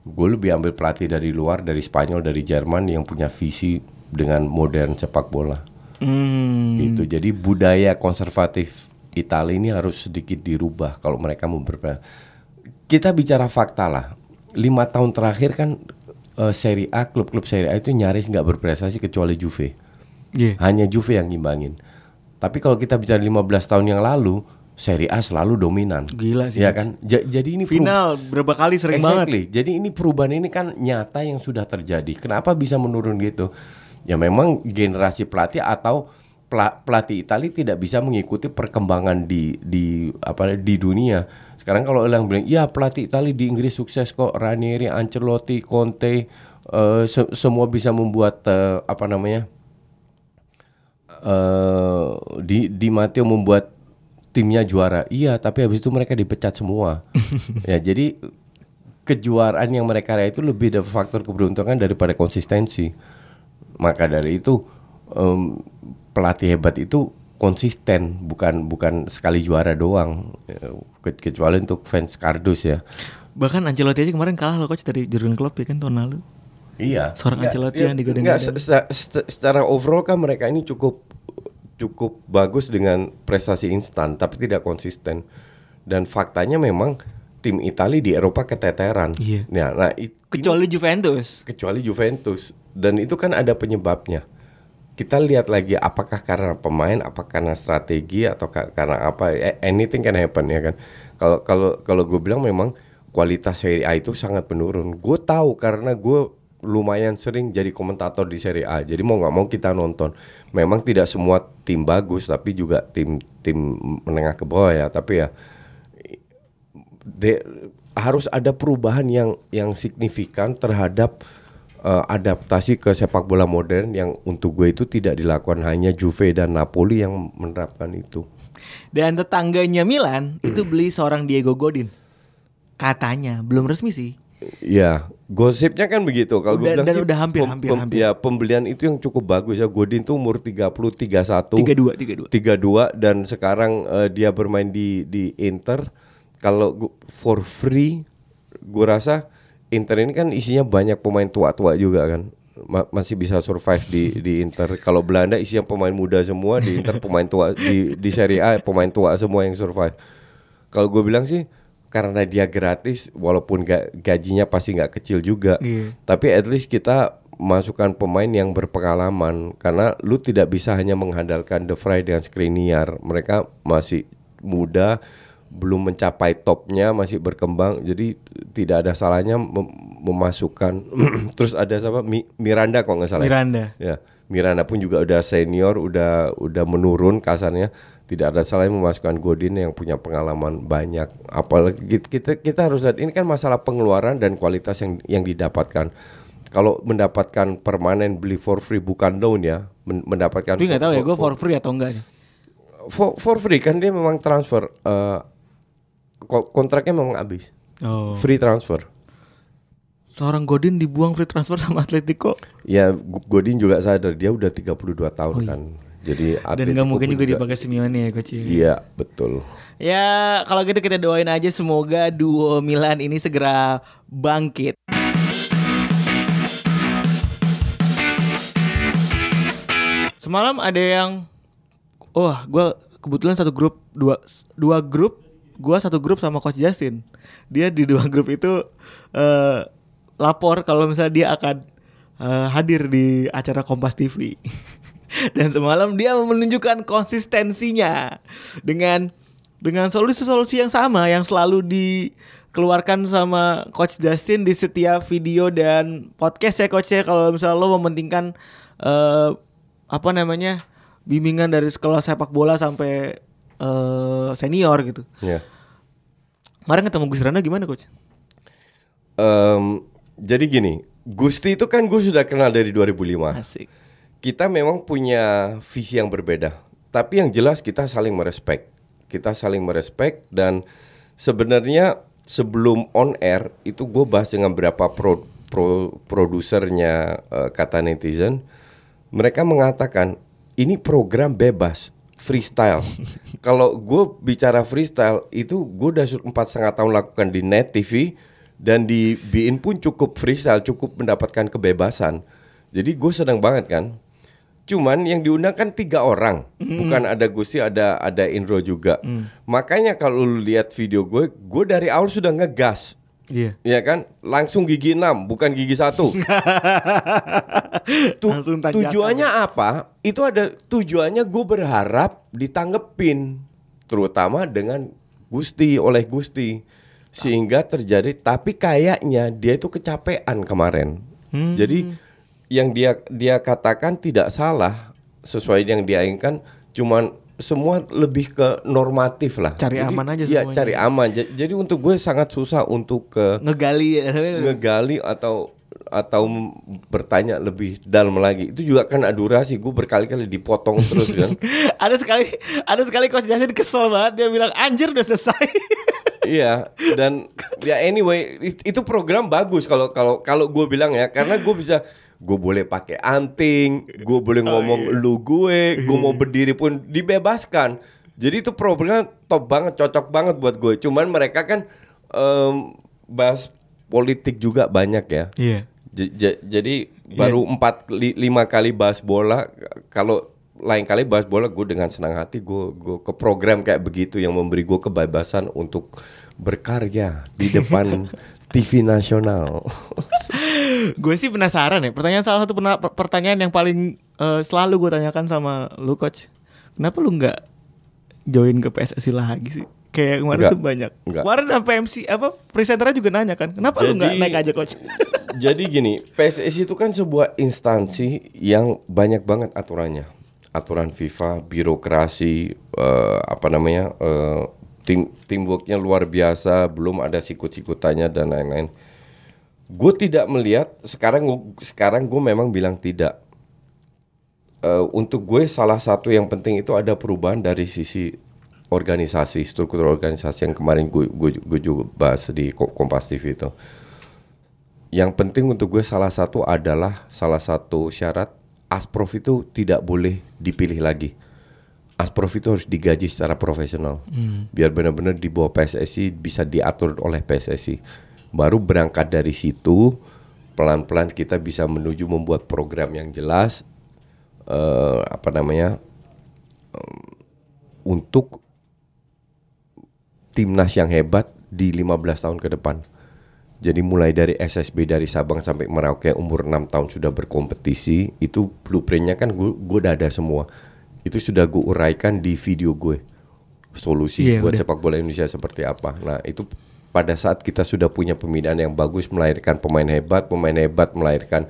Gue lebih ambil pelatih dari luar, dari Spanyol, dari Jerman yang punya visi dengan modern sepak bola. hmm. Gitu. Jadi budaya konservatif Italia ini harus sedikit dirubah kalau mereka mau berpe- Kita bicara fakta lah. Lima tahun terakhir kan eh, Serie A klub-klub Serie A itu nyaris nggak berprestasi kecuali Juve. Iya. Hanya Juve yang ngimbangin. Tapi kalau kita bicara 15 tahun yang lalu, Serie A selalu dominan. Gila sih, Ya kan? Ja- jadi ini final berapa kali sering banget Exactly. Jadi ini perubahan ini kan nyata yang sudah terjadi. Kenapa bisa menurun gitu? Ya memang generasi pelatih atau pela- pelatih Italia tidak bisa mengikuti perkembangan di di apa di dunia. Sekarang kalau orang bilang, ya pelatih Italia di Inggris sukses kok, Ranieri, Ancelotti, Conte, eh, se- semua bisa membuat eh, apa namanya? eh di di Matteo membuat timnya juara. Iya, tapi habis itu mereka dipecat semua. ya, jadi kejuaraan yang mereka raih itu lebih dari faktor keberuntungan daripada konsistensi. Maka dari itu em, pelatih hebat itu konsisten, bukan bukan sekali juara doang. Eh, ke- Kecuali untuk fans kardus ya. bahkan Ancelotti aja kemarin kalah loh coach dari Jurgen Klopp ya kan tahun lalu Iya. Seorang Ancelotti yang digadang-gadang. nggak, se- se- secara overall kan mereka ini cukup cukup bagus dengan prestasi instan tapi tidak konsisten. Dan faktanya memang tim Italia di Eropa keteteran. Iya. Nah, nah it- Kecuali Juventus. kecuali Juventus dan itu kan ada penyebabnya. Kita lihat lagi apakah karena pemain, apakah karena strategi atau ka- karena apa? Anything can happen ya kan. Kalau kalau kalau gue bilang memang kualitas Serie A itu sangat menurun. Gue tahu karena gue lumayan sering jadi komentator di Serie A. Jadi mau nggak mau kita nonton. Memang tidak semua tim bagus, tapi juga tim tim menengah ke bawah ya. Tapi ya de- harus ada perubahan yang yang signifikan terhadap uh, adaptasi ke sepak bola modern yang untuk gue itu tidak dilakukan hanya Juve dan Napoli yang menerapkan itu. Dan tetangganya Milan itu beli seorang Diego Godin. Katanya, belum resmi sih. Ya, gosipnya kan begitu. Kalau gue bilang dan sih udah hampir, hampir, hampir. Ya, pembelian itu yang cukup bagus ya. Godin tuh umur 30 31 32, 32. 32 dan sekarang eh, dia bermain di di Inter. Kalau for free gue rasa Inter ini kan isinya banyak pemain tua-tua juga kan. Ma- masih bisa survive di di Inter. Kalau Belanda isinya pemain muda semua, di Inter pemain tua di di Serie A pemain tua semua yang survive. Kalau gue bilang sih karena dia gratis walaupun ga, gajinya pasti nggak kecil juga. Iya. Tapi at least kita masukkan pemain yang berpengalaman karena lu tidak bisa hanya mengandalkan De Vrij dengan Skriniar. Mereka masih muda, belum mencapai topnya, masih berkembang. Jadi tidak ada salahnya mem- memasukkan terus ada siapa Mi- Miranda kok nggak salah. ya? Miranda. Ya, Miranda pun juga udah senior, udah udah menurun kasarnya. Tidak ada salahnya memasukkan Godin yang punya pengalaman banyak. Apalagi kita kita, harus lihat ini kan masalah pengeluaran dan kualitas yang yang didapatkan. Kalau mendapatkan permanen beli for free bukan loan ya, men- mendapatkan Tapi nggak tahu ya, gue for, free atau enggak. for, for free kan dia memang transfer ko- kontraknya memang habis. Oh. Free transfer. Seorang Godin dibuang free transfer sama Atletico. Ya Godin juga sadar dia udah 32 tahun kan. Jadi Oh, iya. Dan Atletico nggak mungkin pun juga dipakai Simeone ya coach. ya. Iya, betul. Ya kalau gitu kita doain aja semoga duo Milan ini segera bangkit. Semalam ada yang, wah gue kebetulan satu grup dua dua grup, gue satu grup sama coach Justin. Dia di dua grup itu eh, lapor kalau misalnya dia akan eh, hadir di acara Kompas TV. Dan semalam dia menunjukkan konsistensinya dengan dengan solusi-solusi yang sama yang selalu dikeluarkan sama Coach Justin di setiap video dan podcast ya Coach ya kalau misalnya lo mementingkan eh, apa namanya bimbingan dari sekolah sepak bola sampai eh, senior gitu. Ya. Kemarin ketemu Gus Rana gimana Coach? Em, jadi gini, Gusti itu kan gue sudah kenal dari 2005. Asik. Kita memang punya visi yang berbeda, tapi yang jelas kita saling merespek. Kita saling merespek dan sebenarnya sebelum on air itu gue bahas dengan beberapa pro, pro- produsernya eh, kata netizen, mereka mengatakan ini program bebas freestyle. Kalau gue bicara freestyle itu gue udah empat setengah tahun lakukan di net TV dan di BIN pun cukup freestyle, cukup mendapatkan kebebasan. Jadi gue senang banget kan. Cuman yang diundang kan tiga orang, bukan ada Gusti, ada ada Indro juga. Makanya kalau lu lihat video gue, gue dari awal sudah ngegas. Iya. Ya kan, langsung gigi 6 bukan gigi satu. Tu- Langsung tanjakan. tujuannya apa? Itu ada tujuannya gue berharap ditanggepin, terutama dengan Gusti oleh Gusti, sehingga terjadi. Tapi kayaknya dia itu kecapean kemarin. Hmm. Jadi yang dia dia katakan tidak salah sesuai yang dia inginkan, cuman semua lebih ke normatif lah. Cari Jadi, aman aja Iya, semuanya. cari aman. Ja- Jadi untuk gue sangat susah untuk ke Ngegali ngegali atau atau bertanya lebih dalam lagi. Itu juga kan durasi. Gue berkali-kali dipotong terus kan. ada sekali ada sekali coach Justin kesel banget dia bilang anjir udah selesai. Iya, dan ya anyway it- itu program bagus kalau kalau kalau gue bilang ya karena gue bisa gue boleh pakai anting, gue boleh ngomong lu gue, gue mau berdiri pun dibebaskan. Jadi itu program top banget, cocok banget buat gue. Cuman mereka kan em, bahas politik juga banyak ya. Iya. J- j- jadi baru empat li- lima kali bahas bola kalau lain kali bahas bola gue dengan senang hati gue gue ke program kayak begitu yang memberi gue kebebasan untuk berkarya di depan TV nasional. gue sih penasaran ya. Pertanyaan salah satu pertanyaan yang paling eh, selalu gue tanyakan sama lu coach. Kenapa lu nggak join ke PSSI lagi sih? Kayak kemarin tuh banyak. Nggak. Kemarin sampai MC apa presenternya juga nanya kan. Kenapa lu nggak Jadi- naik aja coach? Jadi gini, PSSI itu kan sebuah instansi yang banyak banget aturannya. Aturan FIFA, birokrasi, eh, apa namanya, eh, tim teamworknya luar biasa, belum ada sikut-sikutannya dan lain-lain. Gue tidak melihat sekarang gua- sekarang gue memang bilang tidak. Eh, untuk gue salah satu yang penting itu ada perubahan dari sisi organisasi, struktur organisasi yang kemarin gue gue, gue juga bahas di Ko- Kompas TV itu yang penting untuk gue salah satu adalah salah satu syarat Asprof itu tidak boleh dipilih lagi. Asprof itu harus digaji secara profesional. Biar benar-benar di bawah PSSI bisa diatur oleh PSSI. Baru berangkat dari situ pelan-pelan kita bisa menuju membuat program yang jelas eh, apa namanya em, untuk timnas yang hebat di 15 tahun ke depan. Jadi mulai dari SSB dari Sabang sampai Merauke umur 6 tahun sudah berkompetisi, itu blueprintnya kan gue gue udah ada semua. Itu sudah gue uraikan di video gue. Solusi Iya, buat udah. sepak bola Indonesia seperti apa. Nah, itu pada saat kita sudah punya pembinaan yang bagus melahirkan pemain hebat, pemain hebat melahirkan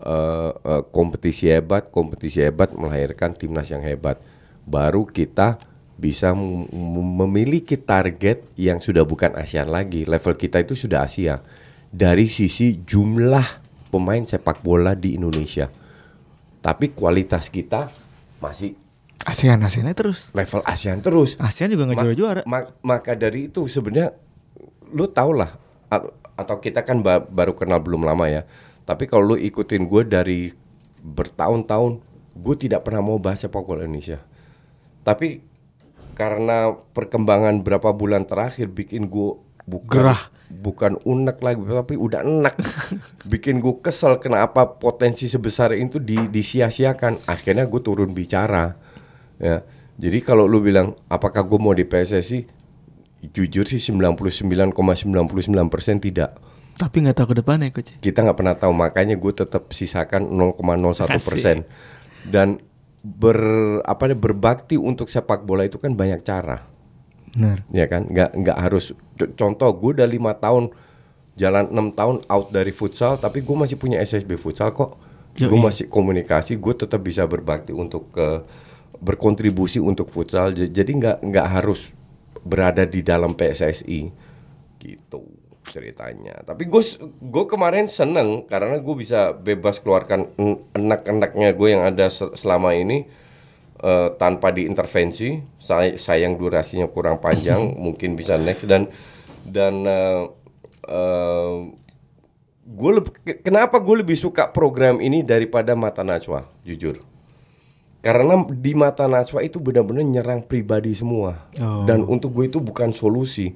eh, eh, kompetisi hebat, kompetisi hebat melahirkan timnas yang hebat. Baru kita bisa mem- mem- memiliki target yang sudah bukan ASEAN lagi. Level kita itu sudah Asia. Dari sisi jumlah pemain sepak bola di Indonesia. Tapi kualitas kita masih ASEAN ASEAN terus. level ASEAN terus. ASEAN juga nggak juara-juara. ma- maka dari itu sebenarnya lu tau lah atau kita kan ba- baru kenal belum lama ya. Tapi kalau lu ikutin gue dari bertahun-tahun, gue tidak pernah mau bahas sepak bola Indonesia. Tapi karena perkembangan berapa bulan terakhir bikin gue bukan Gerah. bukan unek lagi tapi udah enak bikin gue kesel kenapa potensi sebesar itu di, disia-siakan akhirnya gue turun bicara ya. Jadi kalau lu bilang apakah gue mau di PSSI jujur sih 99,99% tidak. Tapi nggak tahu ke depannya coach. kita nggak pernah tahu makanya gue tetap sisakan 0,01 persen. Dan ber apa berbakti untuk sepak bola itu kan banyak cara. Benar. ya kan? Nggak nggak harus. Contoh gue udah lima tahun jalan enam tahun out dari futsal tapi gue masih punya SSB futsal kok. Gue masih komunikasi gue tetap bisa berbakti untuk ke berkontribusi untuk futsal jadi nggak nggak harus berada di dalam PSSI gitu ceritanya. Tapi gue gue kemarin seneng karena gue bisa bebas keluarkan en- enak-enaknya gue yang ada se- selama ini eh, tanpa diintervensi say sayang durasinya kurang panjang mungkin bisa next dan dan eh, eh, gue lebih ke- kenapa gue lebih suka program ini daripada mata najwa jujur karena di mata najwa itu benar-benar nyerang pribadi semua Oh. dan untuk gue itu bukan solusi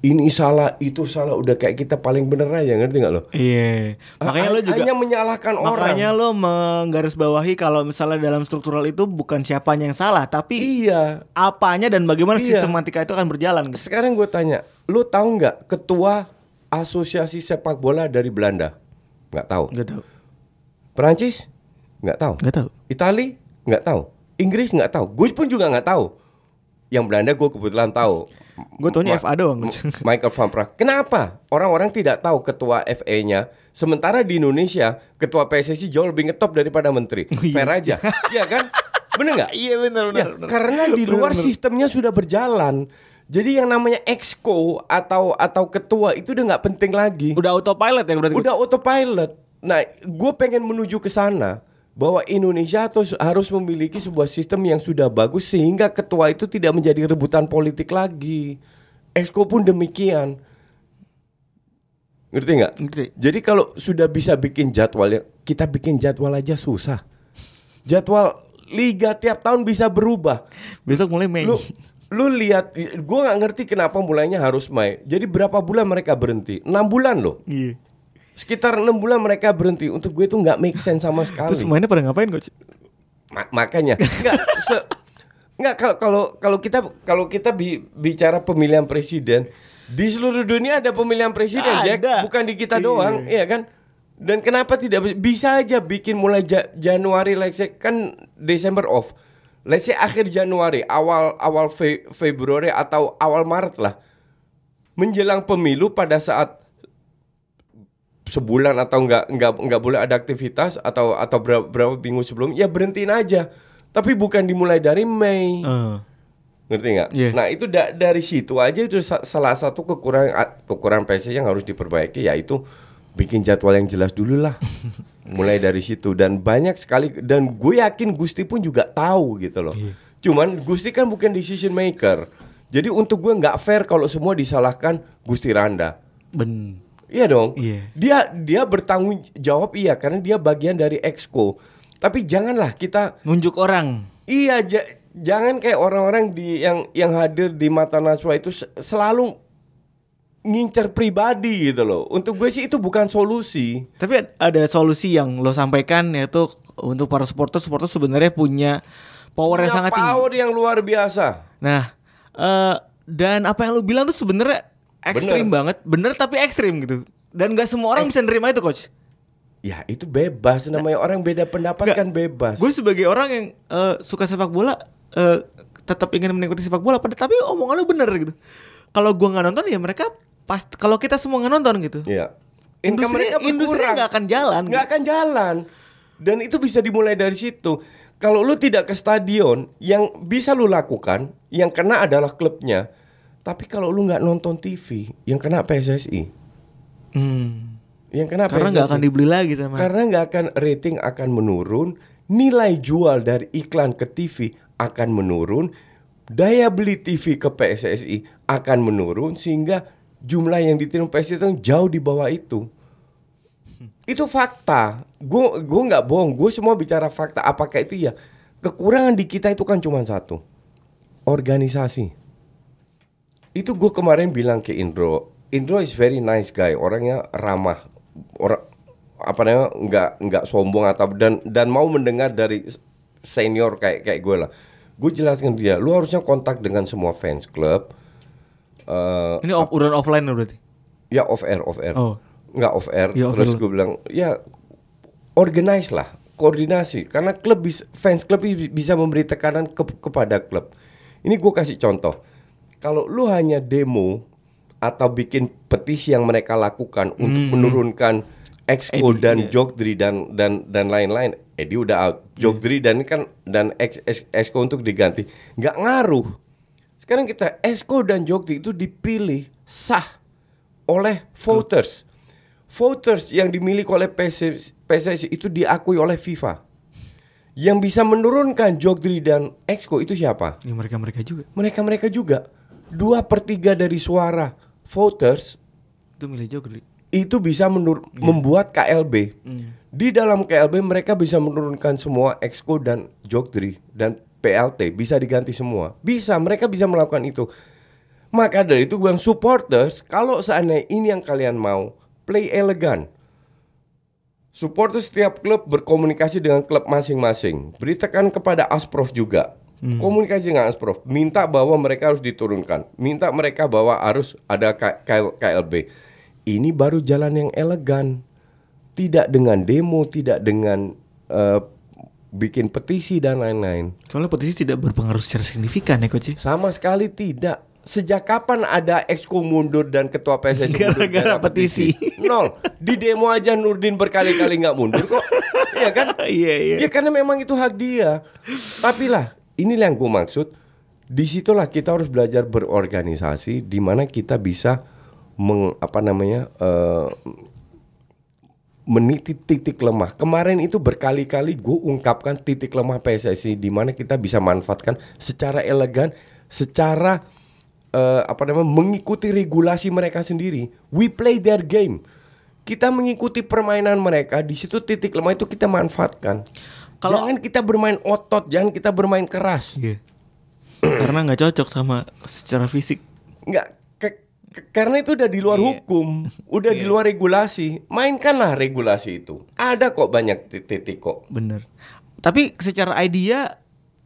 ini salah itu salah udah kayak kita paling bener aja ngerti nggak lo Iya. Makanya Ha- lo juga hanya menyalahkan orang Makanya lo menggarisbawahi kalau misalnya dalam struktural itu bukan siapanya yang salah, tapi iya apanya dan bagaimana Iya. sistematika itu akan berjalan. gitu. Sekarang gue tanya, lu tahu nggak ketua asosiasi sepak bola dari Belanda? Nggak tahu. Gak tahu. Perancis? Nggak tahu. Gak tahu. Itali? Nggak tahu. Inggris nggak tahu. Gue pun juga nggak tahu. Yang Belanda gue kebetulan tahu. Gue taunya Ma- FA doang. Michael van Praag. Kenapa? Orang-orang tidak tahu ketua FA-nya. Sementara di Indonesia ketua PSSI jauh lebih ngetop daripada menteri. Fair aja. Iya kan? Bener nggak? Iya benar Ya, karena di luar Bener, bener. sistemnya sudah berjalan. Jadi yang namanya exco atau atau ketua itu udah nggak penting lagi. Udah autopilot ya berarti. Udah autopilot. Nah, gue pengen menuju ke sana bahwa Indonesia harus memiliki sebuah sistem yang sudah bagus sehingga ketua itu tidak menjadi rebutan politik lagi. Exco pun demikian. Ngerti nggak? Ngerti. Jadi kalau sudah bisa bikin jadwal ya, kita bikin jadwal aja susah. Jadwal liga tiap tahun bisa berubah. Besok mulai Mei. Lu lu lihat gue nggak ngerti kenapa mulainya harus Mei. Jadi berapa bulan mereka berhenti? 6 bulan loh. Iya. Sekitar enam bulan mereka berhenti. Untuk gue itu nggak make sense sama sekali. Terus mainnya pada ngapain coach? Ma- makanya nggak se- nggak kalau kalau kalau kita kalau kita bi- bicara pemilihan presiden di seluruh dunia ada pemilihan presiden Jack Ada. bukan di kita Iya. doang iya kan dan kenapa tidak bi- bisa aja bikin mulai Ja- Januari let's say kan Desember off let's say akhir Januari awal awal Fe- Februari atau awal Maret lah menjelang pemilu pada saat sebulan atau enggak enggak enggak boleh ada aktivitas atau atau berapa, berapa minggu sebelum ya berhentiin aja tapi bukan dimulai dari Mei Eh. ngerti nggak? Iya. Nah itu da- dari situ aja itu sa- salah satu kekurangan kekurangan PSSI yang harus diperbaiki yaitu bikin jadwal yang jelas dulu lah mulai dari situ dan banyak sekali dan gue yakin Gusti pun juga tahu gitu loh cuman Gusti kan bukan decision maker jadi untuk gue nggak fair kalau semua disalahkan Gusti Randa Ben. Iya dong. Iya. Dia dia bertanggung jawab iya karena dia bagian dari exco. Tapi janganlah kita Nunjuk orang. iya ja- jangan kayak orang-orang di yang yang hadir di mata Najwa itu se- selalu ngincer pribadi gitu loh. Untuk gue sih itu bukan solusi. Tapi ad- ada solusi yang lo sampaikan yaitu untuk para supporter supporter sebenarnya punya power yang Punya sangat tinggi. power yang luar biasa. Nah, eh dan apa yang lo bilang tuh sebenarnya ekstrim Bener. banget, bener tapi ekstrim gitu. Dan gak semua orang bisa nerima itu, coach. Ya itu bebas namanya orang beda pendapat Nggak. kan bebas. Gue sebagai orang yang eh, suka sepak bola, eh, tetap ingin mengikuti sepak bola, pada tapi omongan lo bener gitu. Kalau gua nggak nonton ya mereka pas kalau kita semua nggak nonton gitu. Iya. Industri industri nggak akan jalan. nggak akan jalan dan itu bisa dimulai dari situ kalau lu tidak ke stadion yang bisa lu lakukan yang kena adalah klubnya tapi kalau lu nggak nonton TV yang kena PSSI Hmm. yang kena Karena PSSI nggak akan dibeli lagi sama. karena nggak akan rating akan menurun nilai jual dari iklan ke TV akan menurun daya beli TV ke PSSI akan menurun sehingga jumlah yang diterima PSSI itu jauh di bawah itu. Itu fakta. Gue gue nggak bohong. Gue semua bicara fakta. Apakah itu ya? Kekurangan di kita itu kan cuma satu. Organisasi itu gue kemarin bilang ke Indro Indro is very nice guy orangnya ramah orang apa namanya nggak nggak sombong atau dan dan mau mendengar dari senior kayak kayak gue lah. Gue jelaskan dia lu harusnya kontak dengan semua fans club Eh, Ini off, udah offline loh berarti. ya off air off air. Oh. nggak off air off terus gue bilang ya organize lah koordinasi karena klub bis- fans klub bi- bisa memberi tekanan ke- kepada klub ini gue kasih contoh kalau lu hanya demo atau bikin petisi yang mereka lakukan untuk menurunkan exco Eddie, dan iya. jogdri dan dan dan lain-lain Edi udah out jogdri dan ini kan dan ex, ex- exco untuk diganti nggak ngaruh sekarang kita exco dan jogdri itu dipilih sah oleh voters. Voters yang dimiliki oleh PSSI, PSSI itu diakui oleh FIFA. Yang bisa menurunkan Jogdri dan Exco itu siapa? Ya mereka mereka juga. Mereka-mereka juga. Dua per tiga dari suara voters Itu milih Jogli. itu bisa menur- membuat KLB. Di dalam KLB mereka bisa menurunkan semua Exco dan Jogdri dan PLT bisa diganti semua. Bisa, mereka bisa melakukan itu. Maka dari itu gue bilang supporters, kalau seandainya ini yang kalian mau, play elegan. Supporters setiap klub berkomunikasi dengan klub masing-masing. Beritakan kepada Asprof juga. Komunikasi dengan Asprof, minta bahwa mereka harus diturunkan, minta mereka bahwa harus ada K- K- KLB. Ini baru jalan yang elegan. Tidak dengan demo, tidak dengan eh, bikin petisi dan lain-lain. Soalnya petisi tidak berpengaruh secara signifikan ya coach. Sama sekali tidak. Sejak kapan ada exco mundur dan ketua PSSI mundur Gara-gara gara petisi. Nol. Di demo aja Nurdin berkali-kali nggak mundur kok. Iya kan? Iya iya. Ya karena memang itu hak dia. Tapi lah, inilah yang gue maksud. Di situlah kita harus belajar berorganisasi, di mana kita bisa meng, apa namanya eh, meniti titik lemah. Kemarin itu berkali-kali gue ungkapkan titik lemah PSSI, di mana kita bisa manfaatkan secara elegan, secara eh, apa namanya mengikuti regulasi mereka sendiri. We play their game. Kita mengikuti permainan mereka, di situ titik lemah itu kita manfaatkan. Kalau- jangan kita bermain otot, jangan kita bermain keras. Iya. Karena nggak cocok sama secara fisik. Nggak ke- ke- karena itu udah di luar Iya. hukum, udah di luar regulasi. Mainkanlah regulasi itu. Ada kok banyak titik kok. Bener. Tapi secara idea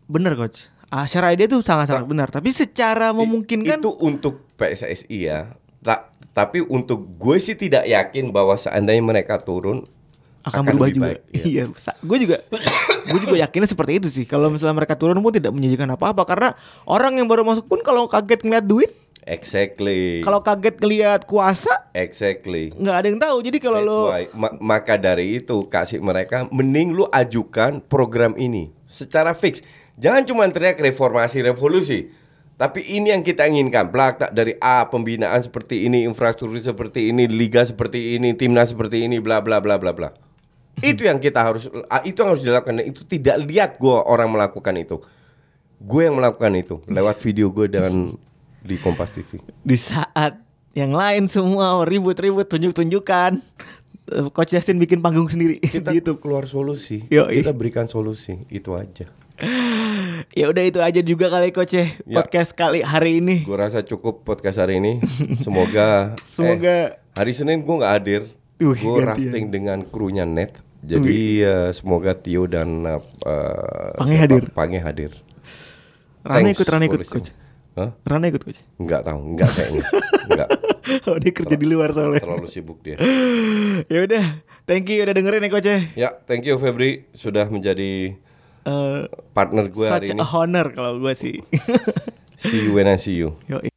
bener coach. Ah, secara idea tuh sangat-sangat benar. Tapi secara memungkinkan Itu untuk PSSI ya. Ta- tapi untuk gue sih tidak yakin bahwa seandainya mereka turun akan, berubah juga. baik, iya. Iya, gue juga gue juga yakinnya seperti itu sih. Kalau misalnya mereka turun pun tidak menjanjikan apa-apa karena orang yang baru masuk pun kalau kaget ngeliat duit, Exactly. kalau kaget ngeliat kuasa exactly. nggak ada yang tahu. Jadi kalau lo. Ma- maka dari itu kasih mereka mending lu ajukan program ini secara fix. Jangan cuma teriak reformasi revolusi. Tapi ini yang kita inginkan. Belak dari A pembinaan seperti ini, infrastruktur seperti ini, liga seperti ini, timnas seperti ini, bla bla bla bla bla. Itu yang kita harus ah, itu yang harus dilakukan. Itu tidak lihat gua orang melakukan itu. Gue yang melakukan itu lewat video gue dengan di Kompas TV. di saat yang lain semua ribut-ribut tunjuk-tunjukkan eh, Coach Justin bikin panggung sendiri Kita di YouTube. keluar solusi. Yoi. Kita berikan solusi. Itu aja. Ya udah itu aja juga kali Coach ya, Ya. podcast kali hari ini. Gue rasa cukup podcast hari ini. Semoga. Semoga- eh, hari Senin gue nggak hadir. Wih, Gue rafting dengan krunya net. Jadi eh, semoga Tio dan eh, Pange hadir. Pange hadir. Rana Thanks ikut, Rana ikut. Coach. Hah? Rana ikut Coach. Nggak tahu, nggak kayaknya. nggak. Oh dia kerja di luar soalnya. Terlalu sibuk dia. ya udah, thank you udah dengerin ya Coach ya. Ya, thank you Febri sudah menjadi Eh, partner gue hari such ini. a honor kalau gue sih. See you when I see you. Yoi.